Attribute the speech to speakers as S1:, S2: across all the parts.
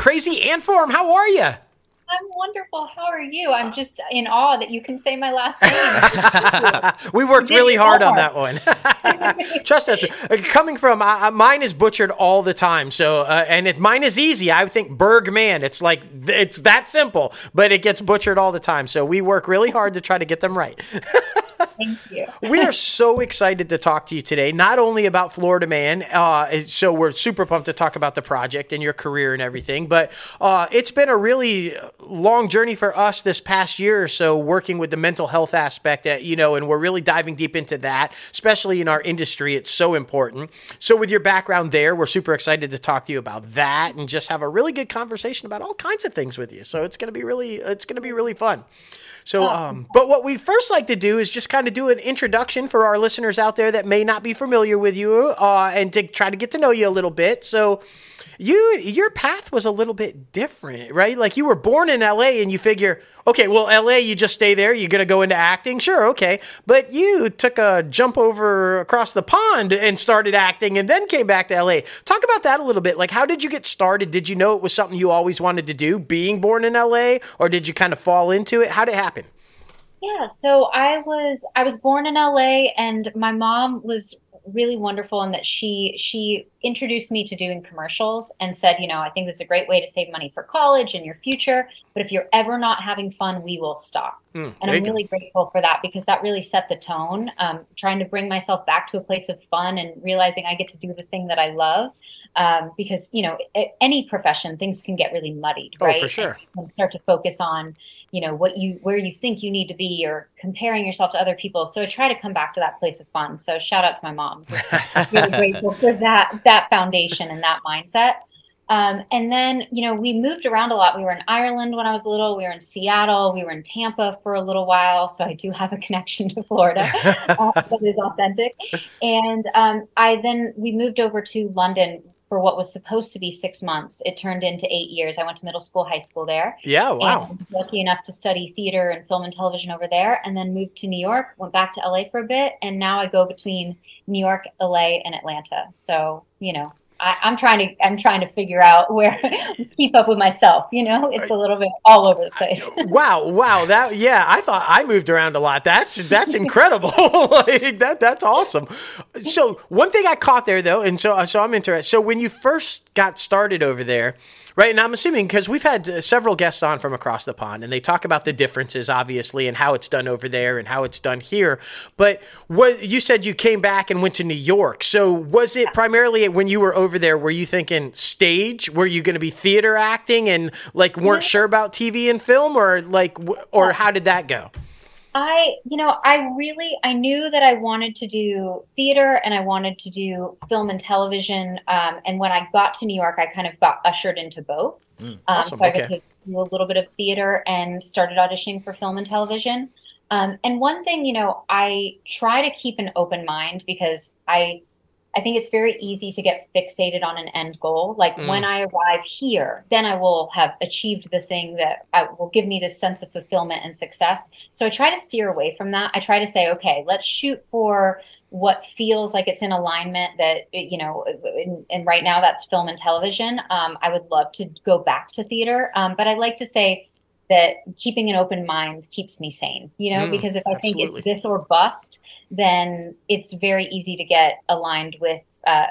S1: Crazy Ant Farm, how are you?
S2: I'm wonderful. How are you? I'm just in awe that you can say my last name.
S1: we worked really hard on that one. Trust us. Uh, coming from uh, mine is butchered all the time. So uh, and it, mine is easy. I think Bergman. It's like it's that simple, but it gets butchered all the time. So we work really hard to try to get them right.
S2: Thank you.
S1: we are so excited to talk to you today, not only about Florida Man, uh, so we're super pumped to talk about the project and your career and everything, but uh, it's been a really long journey for us this past year or so working with the mental health aspect, uh, you know, and we're really diving deep into that, especially in our industry. It's so important. So, with your background there, we're super excited to talk to you about that and just have a really good conversation about all kinds of things with you. So, it's going to be really, it's going to be really fun. So, um, but what we first like to do is just kind of do an introduction for our listeners out there that may not be familiar with you, uh, and to try to get to know you a little bit. So, you your path was a little bit different, right? Like you were born in LA and you figure, okay, well, LA, you just stay there. You're going to go into acting. Sure, okay. But you took a jump over across the pond and started acting and then came back to LA. Talk about that a little bit. Like, how did you get started? Did you know it was something you always wanted to do, being born in LA, or did you kind of fall into it? How did it happen?
S2: Yeah, so I was I was born in LA and my mom was really wonderful in that she she introduced me to doing commercials and said, you know, I think this is a great way to save money for college and your future. But if you're ever not having fun, we will stop. Mm, and I'm really go. grateful for that because that really set the tone. Um, trying to bring myself back to a place of fun and realizing I get to do the thing that I love. Um, because you know, any profession, things can get really muddied, right?
S1: Oh, for sure.
S2: And start to focus on you know what you where you think you need to be or comparing yourself to other people. So i try to come back to that place of fun. So shout out to my mom. Really grateful for that that foundation and that mindset. Um, and then you know we moved around a lot. We were in ireland when i was little. We were in seattle. We were in tampa for a little while. So i do have a connection to florida. Uh, that is authentic. And um, i then we moved over to london for what was supposed to be six months, it turned into eight years. I went to middle school, high school there.
S1: Yeah, wow.
S2: lucky enough to study theater and film and television over there, and then moved to New York. Went back to LA for a bit, and now I go between New York, LA, and Atlanta. So you know, I, am trying to I'm trying to figure out where to keep up with myself. You know, it's a little bit all over the place.
S1: wow, wow, that yeah. I thought I moved around a lot. That's that's incredible. like, that that's awesome. So one thing I caught there though, and so so I'm interested. So when you first got started over there, Right. And I'm assuming because we've had uh, several guests on from across the pond and they talk about the differences, obviously, and how it's done over there and how it's done here. But what you said you came back and went to New York. So was it primarily when you were over there, were you thinking stage? Were you going to be theater acting and like weren't sure about TV and film or like, or how did that go?
S2: I, you know, I really, I knew that I wanted to do theater and I wanted to do film and television. Um, and when I got to New York, I kind of got ushered into both. Mm, awesome. um, so I got to do a little bit of theater and started auditioning for film and television. Um, and one thing, you know, I try to keep an open mind because I I think it's very easy to get fixated on an end goal. Like mm. when I arrive here, then I will have achieved the thing that I, will give me this sense of fulfillment and success. So I try to steer away from that. I try to say, okay, let's shoot for what feels like it's in alignment that you know and right now that's film and television um, i would love to go back to theater um, but i'd like to say that keeping an open mind keeps me sane, you know, mm, because if I absolutely. think it's this or bust, then it's very easy to get aligned with uh,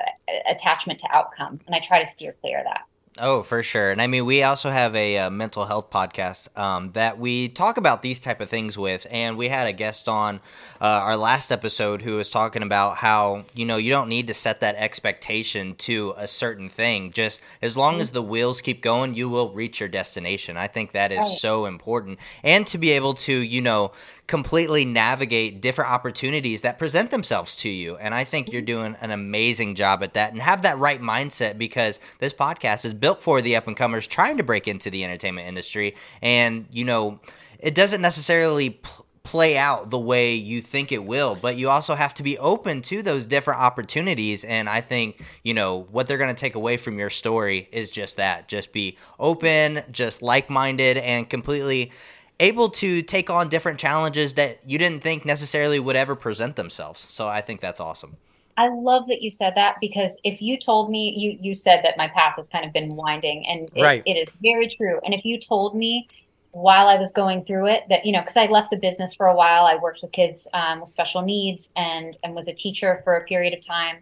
S2: attachment to outcome. And I try to steer clear of that.
S3: Oh, for sure. And I mean, we also have a, a uh, mental health podcast um, that we talk about these type of things with. And we had a guest on uh, our last episode who was talking about how, you know, you don't need to set that expectation to a certain thing. Just as long as the wheels keep going, you will reach your destination. I think that is right. so important. And to be able to, you know, completely navigate different opportunities that present themselves to you. And I think you're doing an amazing job at that and have that right mindset because this podcast is built for the up and comers trying to break into the entertainment industry. And, you know, it doesn't necessarily. Pl- play out the way you think it will but you also have to be open to those different opportunities and i think you know what they're going to take away from your story is just that just be open just like-minded and completely able to take on different challenges that you didn't think necessarily would ever present themselves. So I think that's awesome.
S2: I love that you said that because if you told me you you said that my path has kind of been winding and it,
S1: Right.
S2: it is very true. And if you told me while I was going through it that you know because I left the business for a while, I worked with kids um, with special needs and and was a teacher for a period of time.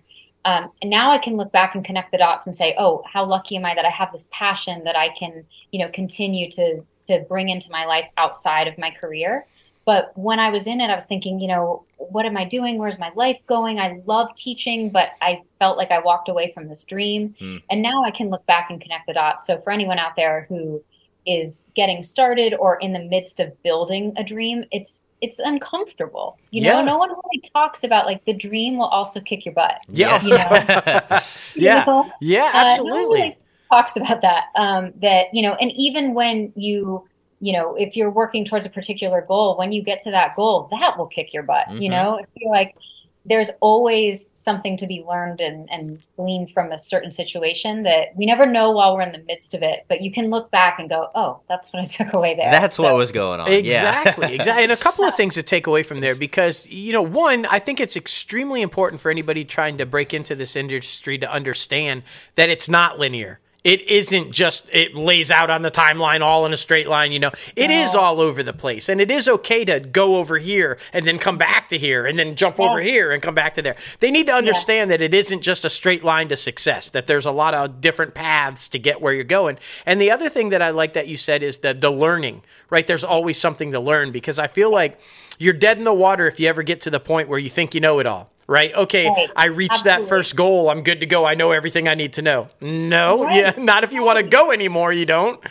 S2: Um, and now I can look back and connect the dots and say, oh, how lucky am I that I have this passion that I can you know continue to to bring into my life outside of my career. But when I was in it, I was thinking, you know, what am I doing? Where's my life going? I love teaching, but I felt like I walked away from this dream.
S3: Hmm.
S2: And now I can look back and connect the dots. So for anyone out there who is getting started or in the midst of building a dream, it's it's uncomfortable. You know,
S1: Yeah.
S2: no one really talks about like the dream will also kick your butt.
S1: Yeah.
S3: Yes.
S1: yeah.
S2: You know?
S1: Yeah,
S2: Uh, no one
S1: absolutely.
S2: really talks about that. Um, that you know, and even when you, you know, if you're working towards a particular goal, when you get to that goal, that will kick your butt. You
S3: Mhm.
S2: know, I feel like there's always something to be learned and, and gleaned from a certain situation that we never know while we're in the midst of it. But you can look back and go, "Oh, that's what I took away there."
S3: That's what was going on.
S1: Exactly,
S3: Yeah.
S1: exactly. And a couple of things to take away from there because, you know, one, I think it's extremely important for anybody trying to break into this industry to understand that it's not linear. It isn't just it lays out on the timeline all in a straight line, you know. It is all over the place. And it is okay to go over here and then come back to here and then jump over
S2: oh.
S1: here and come back to there. They need to understand that it isn't just a straight line to success, that there's a lot of different paths to get where you're going. And the other thing that I like that you said is the the learning, right? There's always something to learn because I feel like you're dead in the water if you ever get to the point where you think you know it all. Right. Okay.
S2: Right.
S1: I reached that first goal. I'm good to go. I know everything I need to know. No.
S2: Right.
S1: Yeah. Not if you want to go anymore. You don't.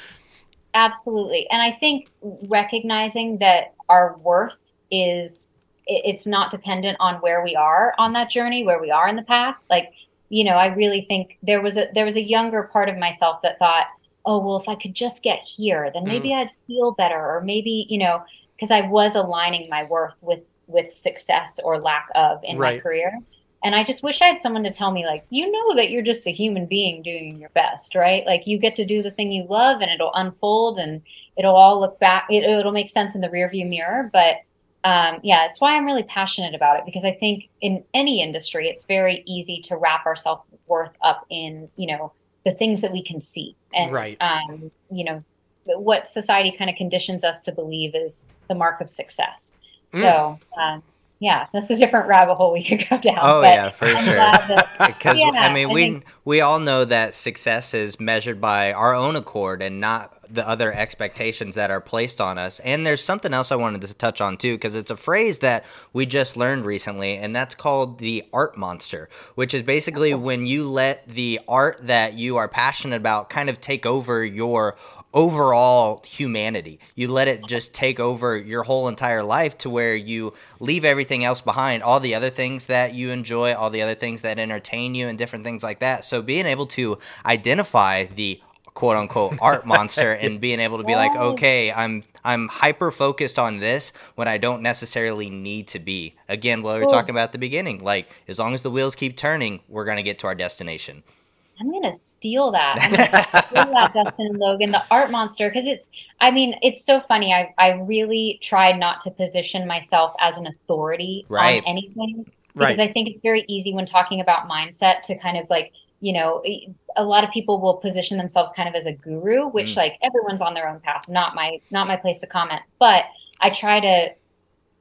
S2: Absolutely. And I think recognizing that our worth is it's not dependent on where we are on that journey, where we are in the path. Like, you know, I really think there was a there was a younger part of myself that thought, "Oh, well, if I could just get here, then maybe mm. I'd feel better or maybe, you know, because I was aligning my worth with with success or lack of in my career. And I just wish I had someone to tell me, like, you know, that you're just a human being doing your best, right? Like, you get to do the thing you love and it'll unfold and it'll all look back, it, it'll make sense in the rearview mirror. But um, yeah, it's why I'm really passionate about it because I think in any industry, it's very easy to wrap our self worth up in, you know, the things that we can see. And,
S1: Right.
S2: um, you know, what society kind of conditions us to believe is the mark of success.
S1: Mm.
S2: So, um, yeah, that's a different rabbit hole we could go down.
S3: Oh
S2: but
S3: yeah, for
S2: I'm
S3: sure. because
S2: Yeah,
S3: I mean
S2: I
S3: we
S2: think-
S3: we all know that success is measured by our own accord and not the other expectations that are placed on us. And there's something else I wanted to touch on too because it's a phrase that we just learned recently and that's called the art monster, which is basically when you let the art that you are passionate about kind of take over your overall humanity. You let it just take over your whole entire life to where you leave everything else behind, all the other things that you enjoy, all the other things that entertain you, and different things like that. So being able to identify the quote unquote art monster and being able to be like, okay, I'm I'm hyper focused on this when I don't necessarily need to be. Again, what we were talking about at the beginning, like as long as the wheels keep turning, we're gonna get to our destination.
S2: I'm gonna steal that. I'm gonna steal that, Dustin and Logan, the art monster, because it's. I mean, it's so funny. I I really tried not to position myself as an authority
S3: Right.
S2: on anything because
S1: Right.
S2: I think it's very easy when talking about mindset to kind of like you know a lot of people will position themselves kind of as a guru, which
S3: Mm.
S2: like everyone's on their own path. Not my not my place to comment, but I try to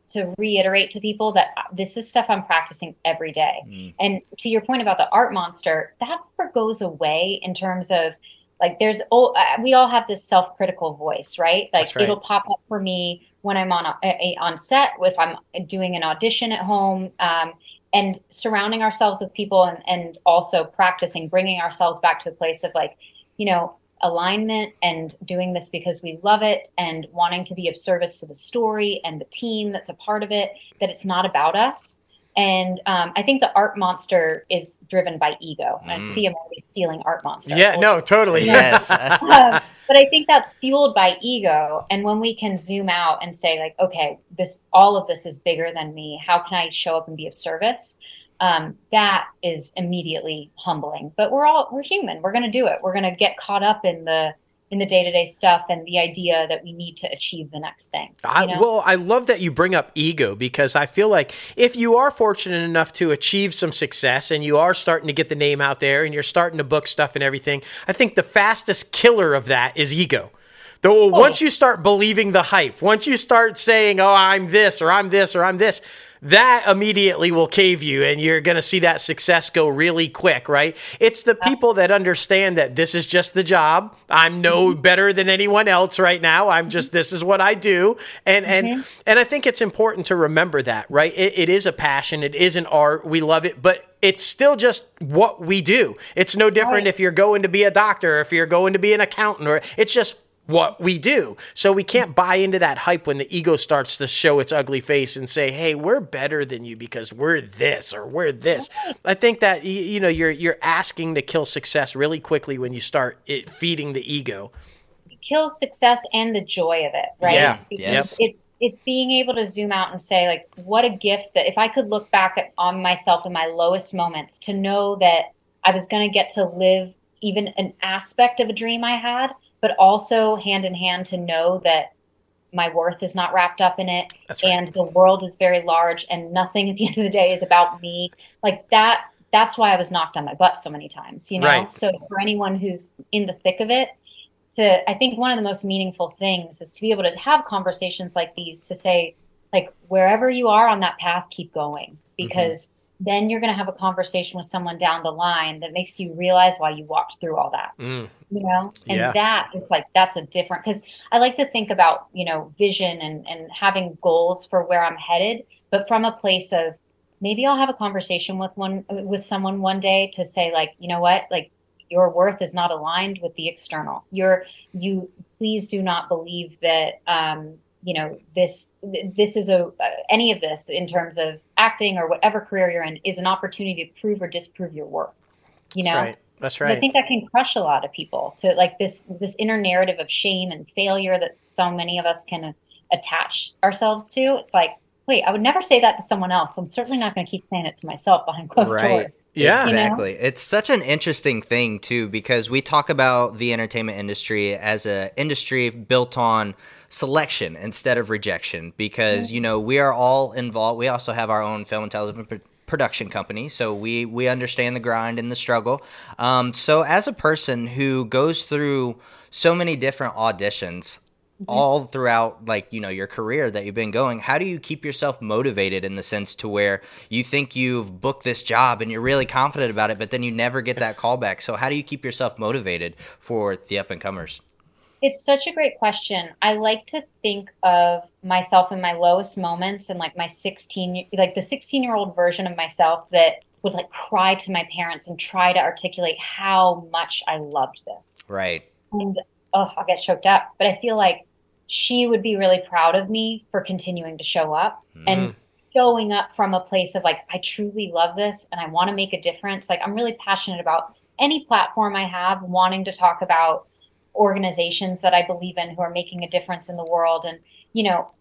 S2: to reiterate to people that uh, this is stuff I'm practicing every day.
S3: Mm.
S2: And to your point about the art monster, that never goes away in terms of like there's oh uh, we all have this self-critical voice, right? Like
S1: right.
S2: it'll pop up for me when I'm on a, a, on set, if I'm doing an audition at home, um, and surrounding ourselves with people, and and also practicing bringing ourselves back to a place of like, you know, alignment and doing this because we love it and wanting to be of service to the story and the team that's a part of it. That it's not about us. And um, I think the art monster is driven by ego. And I
S3: Mm.
S2: see him always stealing art monster.
S1: Yeah. No. Totally.
S3: Yes.
S2: Um, but I think that's fueled by ego. And when we can zoom out and say, like, okay, this all of this is bigger than me. How can I show up and be of service? Um, that is immediately humbling. But we're all we're human. We're going to do it. We're going to get caught up in the in the day-to-day stuff and the idea that we need to achieve the next thing
S1: I,
S2: know?
S1: well i love that you bring up ego because i feel like if you are fortunate enough to achieve some success and you are starting to get the name out there and you're starting to book stuff and everything i think the fastest killer of that is ego Though once you start believing the hype once you start saying oh i'm this or i'm this or i'm this that immediately will cave you and you're going to see that success go really quick, right? It's the people that understand that this is just the job. I'm no mm-hmm. better than anyone else right now. I'm just this is what I do. And mm-hmm. and and I think it's important to remember that, right? It, it is a passion, it is an art. We love it, but it's still just what we do. It's no different right. if you're going to be a doctor, if you're going to be an accountant, or it's just what we do. So we can't buy into that hype when the ego starts to show its ugly face and say, "Hey, we're better than you because we're this or we're this." I think that you know you're you're asking to kill success really quickly when you start it, feeding the ego.
S2: Kill success and the joy of it, right?
S1: Yeah.
S2: Because yes. it it's being able to zoom out and say like what a gift that if I could look back at, on myself in my lowest moments to know that I was going to get to live even an aspect of a dream I had but also hand in hand to know that my worth is not wrapped up in it right. and the world is very large and nothing at the end of the day is about me like that that's why i was knocked on my butt so many times you know right. so for anyone who's in the thick of it to i think one of the most meaningful things is to be able to have conversations like these to say like wherever you are on that path keep going mm-hmm. because. Then you're going to have a conversation with someone down the line that makes you realize why you walked through all that mm. you know? And yeah. that it's like that's a different because i like to think about you know vision and and having goals for where i'm headed but from a place of maybe i'll have a conversation with one with someone one day to say like you know what? Like your worth is not aligned with the external. You're you please do not believe that um you know this this is a uh, any of this in terms of acting or whatever career you're in is an opportunity to prove or disprove your work. you know
S1: right. That's right.
S2: I think that can crush a lot of people to like this this inner narrative of shame and failure that so many of us can attach ourselves to. It's like, wait, I would never say that to someone else. So I'm certainly not going to keep saying it to myself behind closed right. doors.
S1: Yeah,
S3: exactly. know? It's such an interesting thing too because we talk about the entertainment industry as an industry built on selection instead of rejection because mm-hmm. you know we are all involved. We also have our own film and television production company, so we we understand the grind and the struggle. Um, so as a person who goes through so many different auditions mm-hmm. all throughout like you know your career that you've been going how do you keep yourself motivated in the sense to where you think you've booked this job and you're really confident about it but then you never get that callback so how do you keep yourself motivated for the up and comers
S2: it's such a great question. I like to think of myself in my lowest moments and like my 16 like the 16 year old version of myself that would like cry to my parents and try to articulate how much I loved this.
S3: Right.
S2: And oh, I'll get choked up. But I feel like she would be really proud of me for continuing to show up mm. and showing up from a place of like, I truly love this and I want to make a difference. Like, I'm really passionate about any platform I have, wanting to talk about organizations that I believe in who are making a difference in the world. And, you know,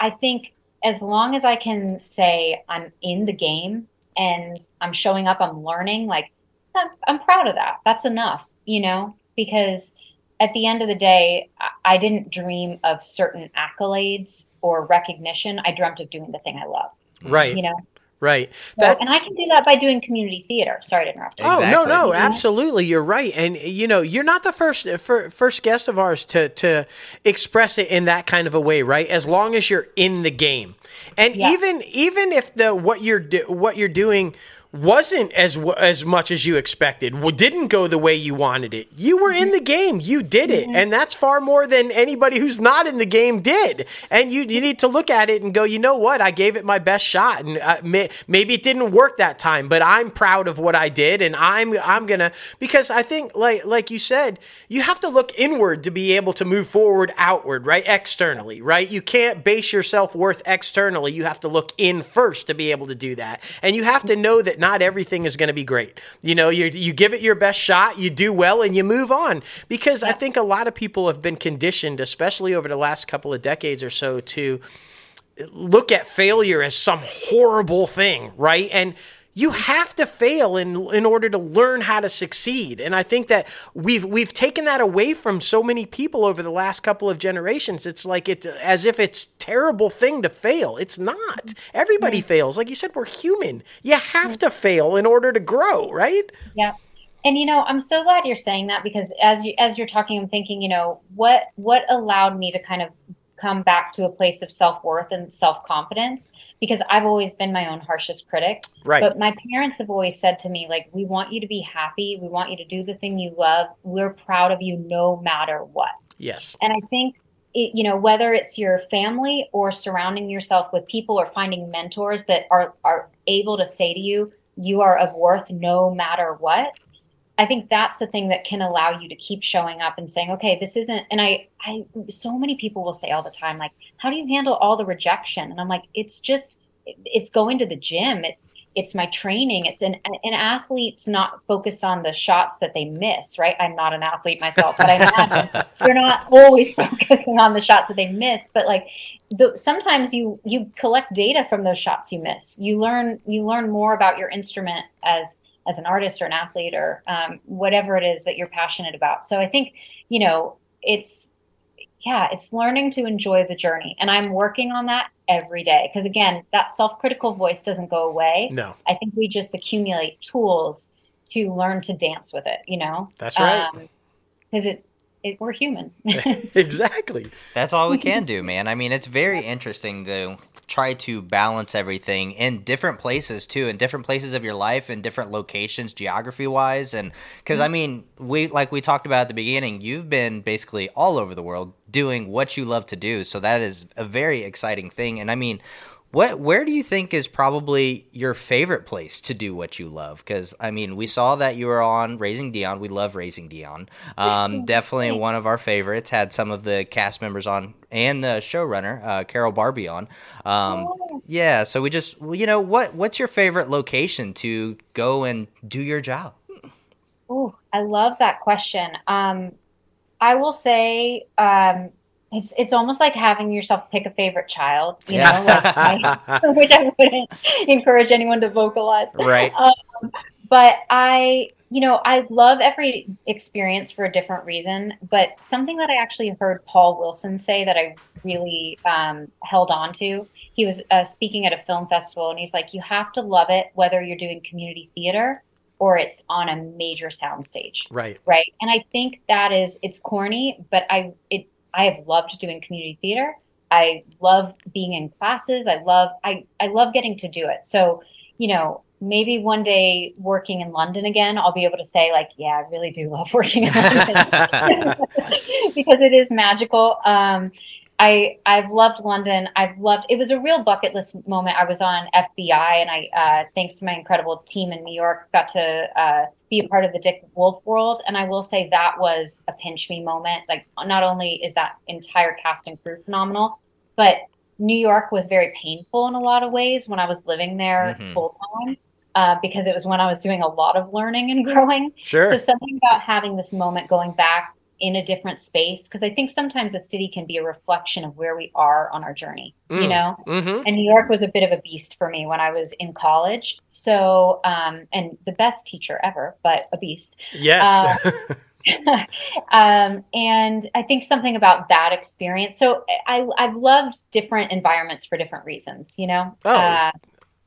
S2: I think as long as I can say I'm in the game and I'm showing up, I'm learning, like, I'm, I'm proud of that. That's enough, you know, because at the end of the day, I didn't dream of certain accolades or recognition. I dreamt of doing the thing I love.
S1: Right.
S2: You know,
S1: Right.
S2: So, and I can do that by doing community theater. Sorry to interrupt.
S1: You. Oh no, no, mm-hmm. absolutely, you're right. And you know, you're not the first first guest of ours to to express it in that kind of a way, right? As long as you're in the game, and yeah. even even if the what you're what you're doing wasn't as as much as you expected, didn't go the way you wanted it. You were in the game, you did it, and that's far more than anybody who's not in the game did. And you you need to look at it and go, you know what? I gave it my best shot, and uh, may, maybe it didn't work that time, but I'm proud of what I did, and I'm I'm gonna because I think like like you said, you have to look inward to be able to move forward outward, right? Externally, right? You can't base your self worth externally. You have to look in first to be able to do that, and you have to know that not everything is going to be great. You know, you you give it your best shot, you do well, and you move on. Because I think a lot of people have been conditioned, especially over the last couple of decades or so, to look at failure as some horrible thing, right? And you have to fail in in order to learn how to succeed. And I think that we've we've taken that away from so many people over the last couple of generations. It's like it as if it's terrible thing to fail. It's not. Everybody fails. Like you said, we're human. You have to fail in order to grow, right?
S2: Yeah. And you know, I'm so glad you're saying that because as you as you're talking, I'm thinking, you know, what what allowed me to kind of come back to a place of self-worth and self-confidence because I've always been my own harshest critic.
S1: Right.
S2: But my parents have always said to me like we want you to be happy, we want you to do the thing you love. We're proud of you no matter what.
S1: Yes.
S2: And I think it, you know whether it's your family or surrounding yourself with people or finding mentors that are are able to say to you you are of worth no matter what I think that's the thing that can allow you to keep showing up and saying, okay, this isn't, and I, I, so many people will say all the time, like, how do you handle all the rejection? And I'm like, it's just, it's going to the gym. It's, it's my training. It's an, an athlete's not focused on the shots that they miss, right? I'm not an athlete myself, but I imagine you're not always focusing on the shots that they miss, but like, the, sometimes you you collect data from those shots you miss. You learn you learn more about your instrument as as an artist or an athlete or um, whatever it is that you're passionate about. So I think, you know, it's, yeah, it's learning to enjoy the journey. And I'm working on that every day. Because again, that self critical voice doesn't go away.
S1: No.
S2: I think we just accumulate tools to learn to dance with it, you know?
S1: That's right.
S2: Because um, it, it, we're human.
S1: exactly.
S3: That's all we can do, man. I mean, it's very interesting to try to balance everything in different places too, in different places of your life, in different locations, geography wise, and because I mm-hmm. mean, we like we talked about at the beginning, you've been basically all over the world doing what you love to do, so that is a very exciting thing, and I mean what where do you think is probably your favorite place to do what you love? Because I mean, we saw that you were on Raising Dion. We love Raising Dion. Um, definitely one of our favorites. Had some of the cast members on and the showrunner uh, Carol Barbee on. Um. Yeah, so we just you know what what's your favorite location to go and do your job?
S2: Oh, I love that question. Um, I will say. It's it's almost like having yourself pick a favorite child, you know, like I, which I wouldn't encourage anyone to vocalize.
S3: Right.
S2: Um, but I, you know, I love every experience for a different reason. But something that I actually heard Paul Wilson say that I really um, held on to. He was uh, speaking at a film festival, and he's like, "You have to love it, whether you're doing community theater." or it's on a major soundstage.
S1: Right.
S2: Right. And I think that is it's corny, but I it I have loved doing community theater. I love being in classes. I love I I love getting to do it. So, you know, maybe one day working in London again, I'll be able to say like, yeah, I really do love working in London because it is magical. Um, I I've loved London. I've loved. It was a real bucket list moment. I was on FBI, and I, uh, thanks to my incredible team in New York, got to uh, be a part of the Dick Wolf world. And I will say that was a pinch me moment. Like, not only is that entire cast and crew phenomenal, but New York was very painful in a lot of ways when I was living there mm-hmm. full time. Uh, because it was when I was doing a lot of learning and growing.
S1: Sure.
S2: So something about having this moment going back in a different space because I think sometimes a city can be a reflection of where we are on our journey, mm. you know?
S1: Mm-hmm.
S2: And New York was a bit of a beast for me when I was in college. So, um, and the best teacher ever, but a beast.
S1: Yes.
S2: Uh, um, and I think something about that experience. So I, I've loved different environments for different reasons, you know?
S1: Oh. Uh,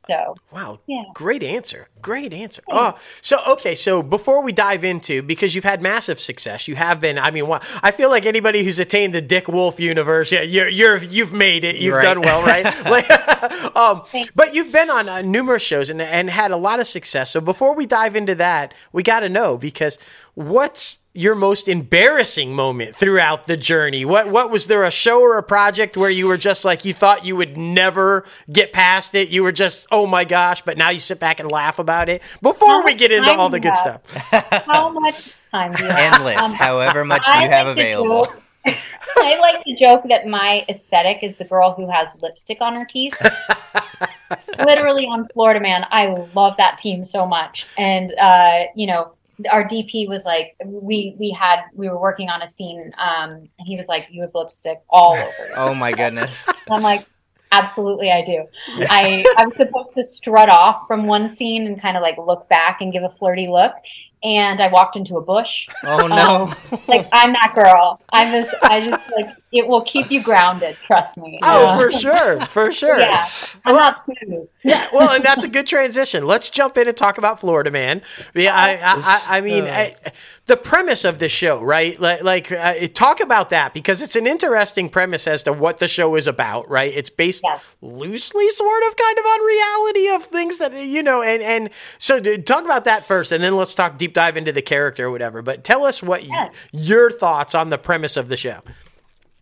S2: so
S1: wow,
S2: yeah,
S1: great answer, great answer. Oh, so okay, so before we dive into because you've had massive success, you have been. I mean, I feel like anybody who's attained the Dick Wolf universe, yeah, you're, you're you've made it, you've right. done well, right? like, um, but you've been on uh, numerous shows and and had a lot of success. So before we dive into that, we got to know because what's your most embarrassing moment throughout the journey? What what was there a show or a project where you were just like you thought you would never get past it? You were just oh my gosh, but now you sit back and laugh about it. Before we get into all the good stuff,
S2: how much time do you have?
S3: Endless, um, however much you have available.
S2: I like to joke that my aesthetic is the girl who has lipstick on her teeth. Literally on Florida Man, I love that team so much, and uh, you know our DP was like, we we had we were working on a scene, um, and he was like, "You have lipstick all over."
S3: oh my goodness!
S2: I'm like, Absolutely, I do. I I'm supposed to strut off from one scene and kind of like look back and give a flirty look, and I walked into a bush.
S3: Oh no!
S2: Um, like I'm that girl. I'm just, I just like it will keep you grounded. Trust me.
S1: Oh, for sure, for sure.
S2: yeah, I'm well, not smooth.
S1: yeah, well, and that's a good transition. Let's jump in and talk about Florida Man. Yeah, I, I, I mean, I, the premise of the show, right? Like, like uh, talk about that because it's an interesting premise as to what the show is about, right? It's based yes. loosely, sort of, kind of on reality of things that you know, and and so talk about that first, and then let's talk deep dive into the character or whatever. But tell us what yes. your thoughts on the premise of the show.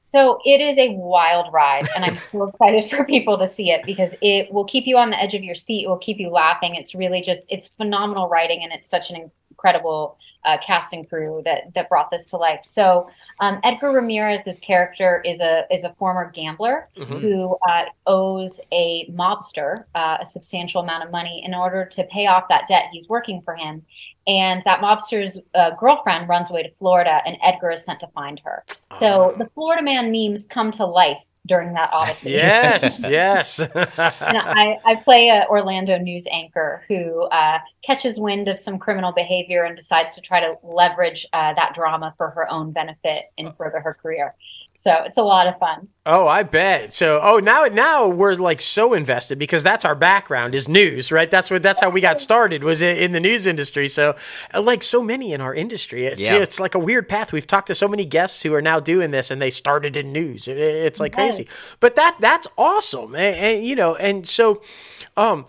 S2: So it is a wild ride, and I'm so excited for people to see it because it will keep you on the edge of your seat. It will keep you laughing. It's really just it's phenomenal writing, and it's such an incredible uh, casting crew that that brought this to life. So um, Edgar Ramirez's character is a is a former gambler mm-hmm. who uh, owes a mobster uh, a substantial amount of money in order to pay off that debt. He's working for him, and that mobster's uh, girlfriend runs away to Florida, and Edgar is sent to find her. So ah. the Florida Man memes come to life during that odyssey.
S1: Yes, yes.
S2: I, I play a Orlando news anchor who uh, catches wind of some criminal behavior and decides to try to leverage uh, that drama for her own benefit and further her career. So it's a lot of fun.
S1: Oh, I bet. So, oh, now now we're like so invested because that's our background is news, right? That's what that's how we got started was in the news industry. So, uh, like so many in our industry, it's yeah. it's like a weird path. We've talked to so many guests who are now doing this, and they started in news. It, it's like crazy, but that that's awesome, and, and you know, and so, um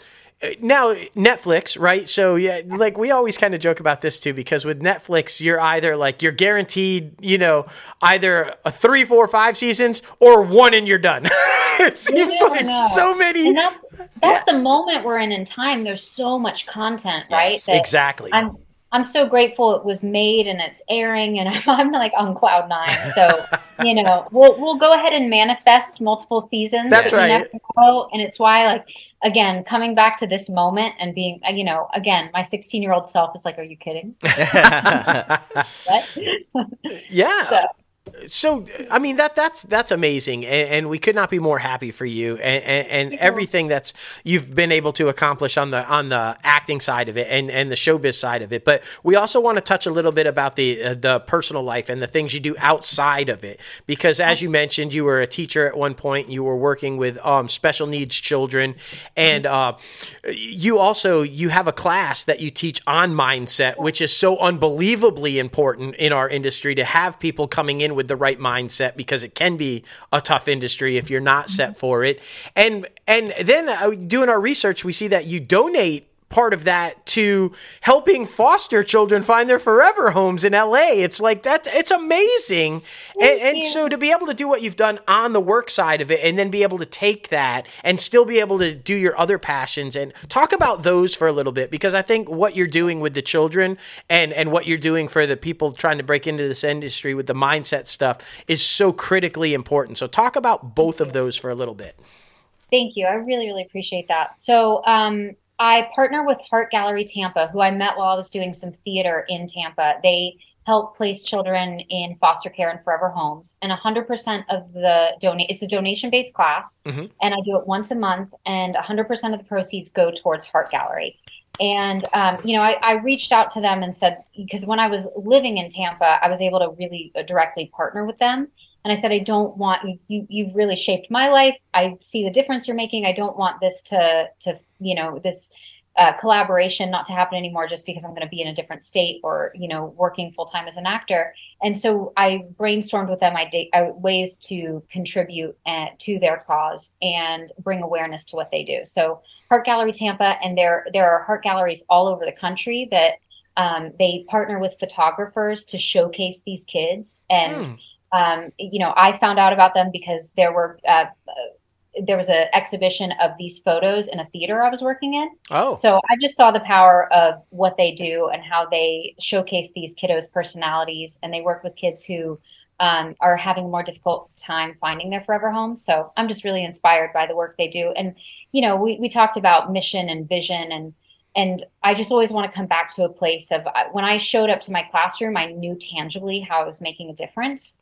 S1: now Netflix, right? So yeah, like we always kind of joke about this too, because with Netflix, you're either like you're guaranteed, you know, either a three, four, five seasons or one and you're done. it seems like know. so many.
S2: And that's, that's yeah. the moment we're in in time. There's so much content, right? Yes,
S1: exactly.
S2: I'm I'm so grateful it was made and it's airing, and I'm, I'm like on cloud nine. So you know, we'll we'll go ahead and manifest multiple seasons.
S1: That's right.
S2: and it's why like again, coming back to this moment and being, uh, you know, again, my 16 year old self is like, are you kidding?
S1: yeah. So, so i mean that that's that's amazing and, and, we could not be more happy for you and, and, and everything that's you've been able to accomplish on the on the acting side of it and and the showbiz side of it. But we also want to touch a little bit about the uh, the personal life and the things you do outside of it. Because as you mentioned you were a teacher at one point you were working with um, special needs children and uh, you also you have a class that you teach on mindset which is so unbelievably important in our industry to have people coming in with the right mindset because it can be a tough industry if you're not set mm-hmm. for it. And and then uh, doing our research, we see that you donate part of that to helping foster children find their forever homes in LA. It's like that it's amazing. And, and, so to be able to do what you've done on the work side of it and then be able to take that and still be able to do your other passions and talk about those for a little bit because I think what you're doing with the children and and what you're doing for the people trying to break into this industry with the mindset stuff is so critically important. So talk about both of those for a little bit.
S2: Thank you. I really, really appreciate that. So, um, I partner with Heart Gallery Tampa, who I met while I was doing some theater in Tampa. They help place children in foster care and forever homes. And 100% of the donate, it's a donation based class. Mm-hmm. And I do it once a month. And 100% of the proceeds go towards Heart Gallery. And, um, you know, I, I, reached out to them and said, because when I was living in Tampa, I was able to really uh, directly partner with them. And I said, I don't want you, you've really shaped my life. I see the difference you're making. I don't want this to, to, you know, this uh, collaboration not to happen anymore just because I'm going to be in a different state or, you know, working full time as an actor. And so I brainstormed with them I uh, ways to contribute uh, to their cause and bring awareness to what they do. So Heart Gallery Tampa, and there there are heart galleries all over the country that um, they partner with photographers to showcase these kids and. Mm um, you know, I found out about them because there were uh, there was an exhibition of these photos in a theater I was working in.
S1: Oh,
S2: so I just saw the power of what they do and how they showcase these kiddos' personalities, and they work with kids who um, are having a more difficult time finding their forever home. So I'm just really inspired by the work they do. And you know, we we talked about mission and vision and and I just always want to come back to a place of when I showed up to my classroom, I knew tangibly how I was making a difference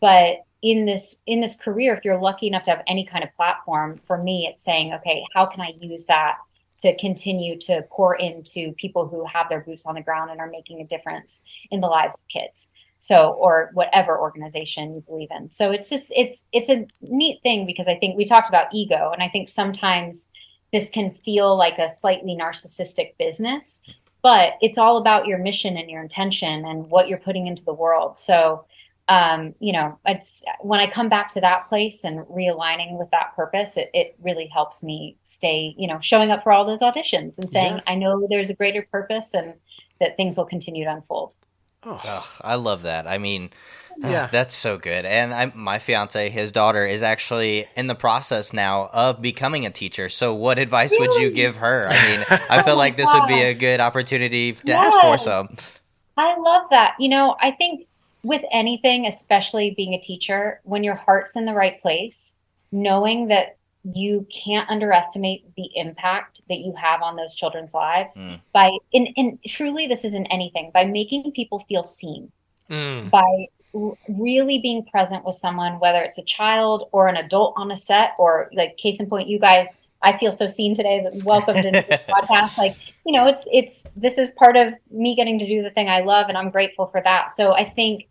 S2: but in this in this career if you're lucky enough to have any kind of platform for me it's saying okay how can i use that to continue to pour into people who have their boots on the ground and are making a difference in the lives of kids so or whatever organization you believe in. So it's just it's it's a neat thing because i think we talked about ego and i think sometimes this can feel like a slightly narcissistic business but it's all about your mission and your intention and what you're putting into the world. So um, you know, it's when I come back to that place and realigning with that purpose, it, it really helps me stay, you know, showing up for all those auditions and saying, yeah. I know there's a greater purpose and that things will continue to unfold.
S3: Oh, oh I love that. I mean, yeah, that's so good. And I, my fiance, his daughter, is actually in the process now of becoming a teacher. So, what advice really? would you give her? I mean, I feel oh like this gosh. would be a good opportunity to yes. ask for. some.
S2: I love that. You know, I think with anything, especially being a teacher, when your heart's in the right place, knowing that you can't underestimate the impact that you have on those children's lives mm. by and, and truly this isn't anything by making people feel seen mm. by really being present with someone whether it's a child or an adult on a set or like case in point you guys I feel so seen today. that Welcomed into the podcast. Like, you know, it's it's this is part of me getting to do the thing I love, and I'm grateful for that. So I think,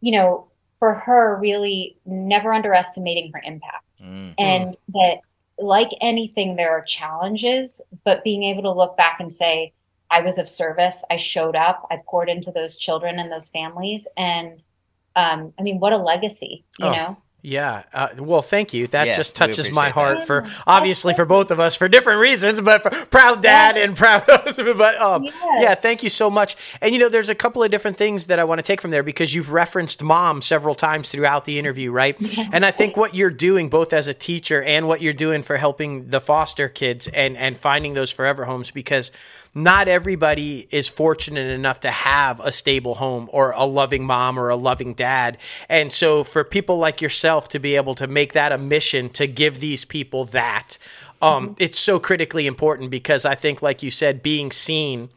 S2: you know, for her, really never underestimating her impact, mm-hmm. and that like anything, there are challenges, but being able to look back and say, I was of service. I showed up. I poured into those children and those families, and um, I mean, what a legacy, you oh. know.
S1: Yeah. Uh, well, thank you. That yeah, just touches my heart that. for obviously for both of us for different reasons, but for proud dad and proud husband. But um, yes. yeah, thank you so much. And you know, there's a couple of different things that I want to take from there because you've referenced mom several times throughout the interview, right? And I think what you're doing both as a teacher and what you're doing for helping the foster kids and and finding those forever homes because not everybody is fortunate enough to have a stable home or a loving mom or a loving dad. And so for people like yourself to be able to make that a mission to give these people that, um, mm-hmm. it's so critically important because I think, like you said, being seen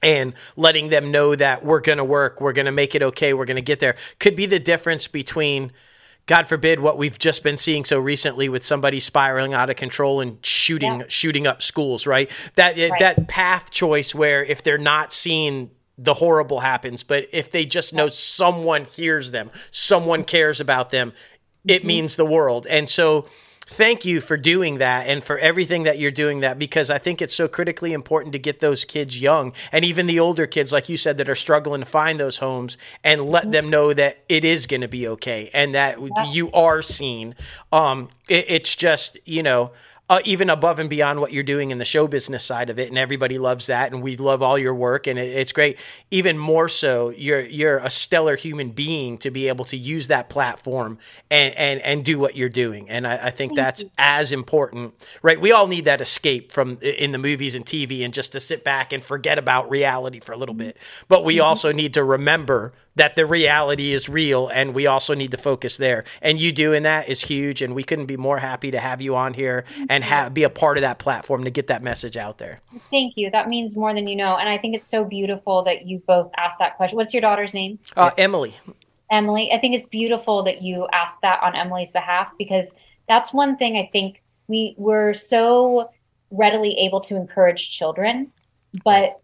S1: and letting them know that we're going to work, we're going to make it okay, we're going to get there could be the difference between God forbid what we've just been seeing so recently with somebody spiraling out of control and shooting yeah. shooting up schools, right? That right. that path choice where if they're not seeing the horrible happens, but if they just know someone hears them, someone cares about them, it mm-hmm. means the world. And so thank you for doing that and for everything that you're doing that because I think it's so critically important to get those kids young and even the older kids, like you said, that are struggling to find those homes and let them know that it is going to be okay and that you are seen. Um, it, it's just, you know, uh, even above and beyond what you're doing in the show business side of it, and everybody loves that, and we love all your work, and it, it's great. Even more so, you're you're a stellar human being to be able to use that platform and and and do what you're doing, and I, I think Thank that's you. as important, right? We all need that escape from in the movies and TV, and just to sit back and forget about reality for a little bit. But we mm-hmm. also need to remember that the reality is real and we also need to focus there. And you doing that is huge and we couldn't be more happy to have you on here and have be a part of that platform to get that message out there.
S2: Thank you. That means more than you know. And I think it's so beautiful that you both asked that question. What's your daughter's name?
S1: Uh, Emily.
S2: Emily. I think it's beautiful that you asked that on Emily's behalf because that's one thing I think we were so readily able to encourage children, but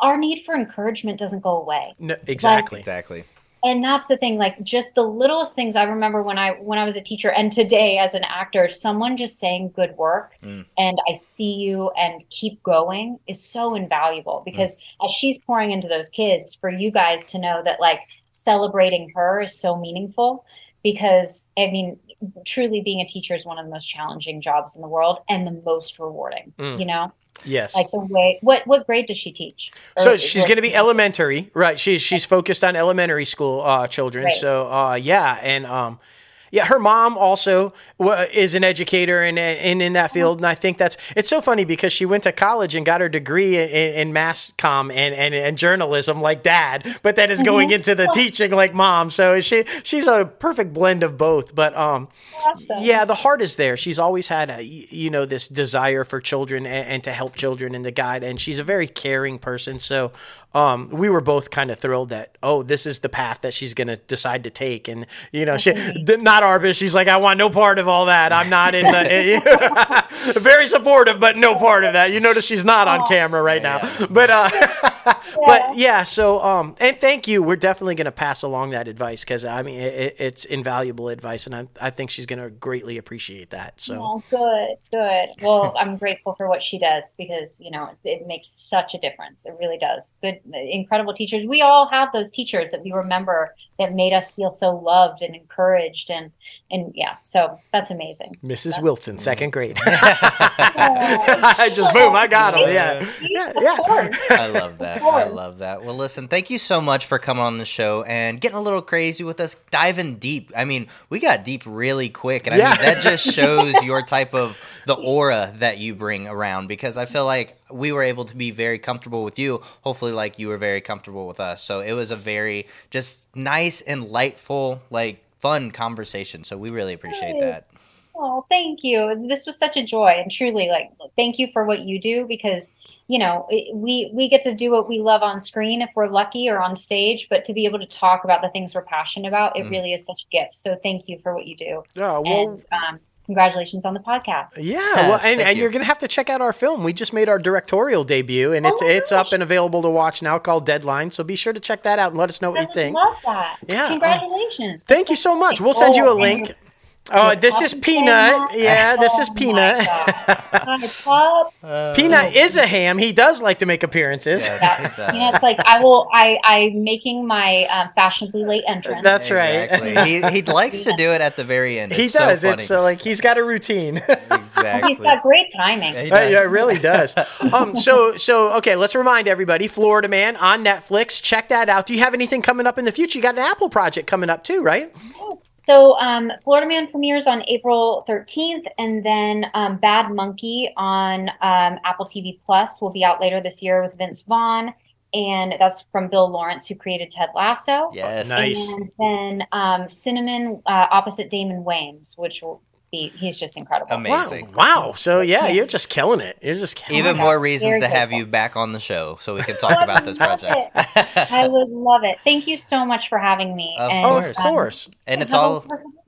S2: our need for encouragement doesn't go away.
S1: No, exactly.
S3: Like, exactly.
S2: And that's the thing, like just the littlest things I remember when I when I was a teacher and today as an actor, someone just saying good work mm. and I see you and keep going is so invaluable because mm. as she's pouring into those kids, for you guys to know that like celebrating her is so meaningful because I mean, truly being a teacher is one of the most challenging jobs in the world and the most rewarding, mm. you know?
S1: Yes.
S2: Like the way what what grade does she teach?
S1: Or so she's going to be elementary, right? She's she's focused on elementary school uh, children. Right. So uh, yeah, and um, yeah, her mom also is an educator and in, in, that field, and I think that's it's so funny because she went to college and got her degree in, in mass com and, and, and journalism like dad, but then is going mm-hmm. into the teaching like mom. So she she's a perfect blend of both. But um, awesome. yeah, the heart is there. She's always had a you know this desire for children and, and to help children and to guide, and she's a very caring person. So um, we were both kind of thrilled that oh, this is the path that she's going to decide to take, and you know, she not Arbus. She's like, I want no part of all that. I'm not in the very supportive, but no part of that. You notice she's not on camera right now, but uh, but yeah. So um, and thank you. We're definitely going to pass along that advice because I mean it, it's invaluable advice, and I, I think she's going to greatly appreciate that. So
S2: oh, good, good. Well, I'm grateful for what she does because you know it makes such a difference. It really does. Good, incredible teachers. We all have those teachers that we remember that made us feel so loved and encouraged, and and yeah. So that's amazing.
S1: Mrs.
S2: That's,
S1: Wilson, second grade. I just boom, I got him. Yeah, yeah, yeah.
S3: I love that. I love that. Well, listen, thank you so much for coming on the show and getting a little crazy with us, diving deep. I mean, we got deep really quick, and I yeah. mean that just shows your type of the aura that you bring around because I feel like we were able to be very comfortable with you, hopefully like you were very comfortable with us. So it was a very just nice and lightful, like fun conversation. So we really appreciate that.
S2: Oh, thank you. This was such a joy and truly like thank you for what you do because you know we we get to do what we love on screen if we're lucky or on stage but to be able to talk about the things we're passionate about it mm. really is such a gift so thank you for what you do
S1: Yeah, well, and, um,
S2: congratulations on the podcast.
S1: Yeah, well, and, and you. are gonna have to check out our film. We just made our directorial debut, and it's oh it's gosh. up and available to watch now, called Deadline. So be sure to check that out and let us know what
S2: I
S1: you think.
S2: Love that! Yeah,
S1: congratulations! Uh, thank you so much. We'll send you a link. Oh, this is Peanut. Yeah, this is oh Peanut. Peanut is a ham. He does like to make appearances.
S2: Yes, yeah, it's like I will. I I'm making my um, fashionably late entrance.
S1: That's exactly.
S3: right. he he likes to do it at the very end.
S1: It's he does. So it's uh, like he's got a routine.
S3: exactly.
S2: He's got great timing.
S1: Yeah, uh, yeah, it really does. um. So so okay. Let's remind everybody. Florida Man on Netflix. Check that out. Do you have anything coming up in the future? You got an Apple project coming up too, right?
S2: Yes. So um, Florida Man premieres on April 13th, and then um, Bad Monkey on um, Apple TV Plus will be out later this year with Vince Vaughn. And that's from Bill Lawrence, who created Ted Lasso.
S3: Yes,
S1: nice.
S2: And then um, Cinnamon uh, opposite Damon Wayans, which will he, he's just incredible.
S3: Amazing.
S1: Wow. wow. So yeah, yeah, you're just killing it. You're just killing it.
S3: Even
S1: it.
S3: more reasons Very to have you back on the show so we can talk about this project.
S2: I would love it. Thank you so much for having me.
S1: Of and, course. Um, of course.
S3: And it's all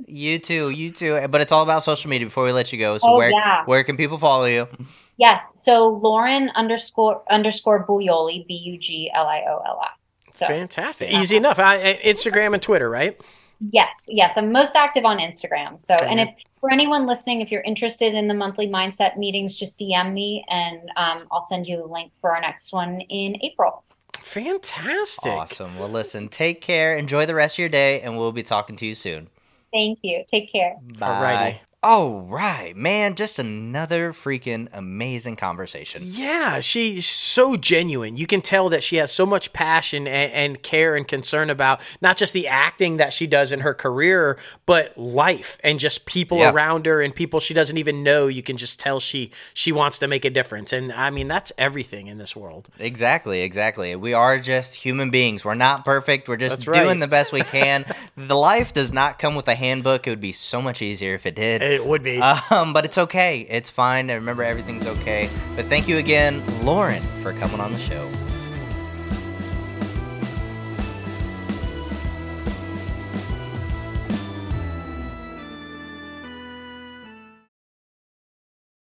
S3: you too, you too. But it's all about social media before we let you go. So oh, where yeah. where can people follow you?
S2: Yes. So Lauren underscore underscore Buglioli, B U G L I O L I. So,
S1: Fantastic. Easy enough. I, Instagram and Twitter, right?
S2: Yes, yes. I'm most active on Instagram. So, and if for anyone listening, if you're interested in the monthly mindset meetings, just DM me and um, I'll send you the link for our next one in April.
S1: Fantastic.
S3: Awesome. Well, listen, take care. Enjoy the rest of your day, and we'll be talking to you soon.
S2: Thank you. Take care.
S3: Bye. Alrighty. All right, man, just another freaking amazing conversation.
S1: Yeah, she's so genuine. You can tell that she has so much passion and, and, care and concern about not just the acting that she does in her career, but life and just people around her and people she doesn't even know. You can just tell she she wants to make a difference. And I mean, that's everything in this world.
S3: Exactly, exactly. We are just human beings. We're not perfect. We're just doing the best we can. the life does not come with a handbook. It would be so much easier if it did.
S1: It would be.
S3: Um, but it's okay. It's fine. I remember everything's okay. But thank you again, Lauren, for coming on the show.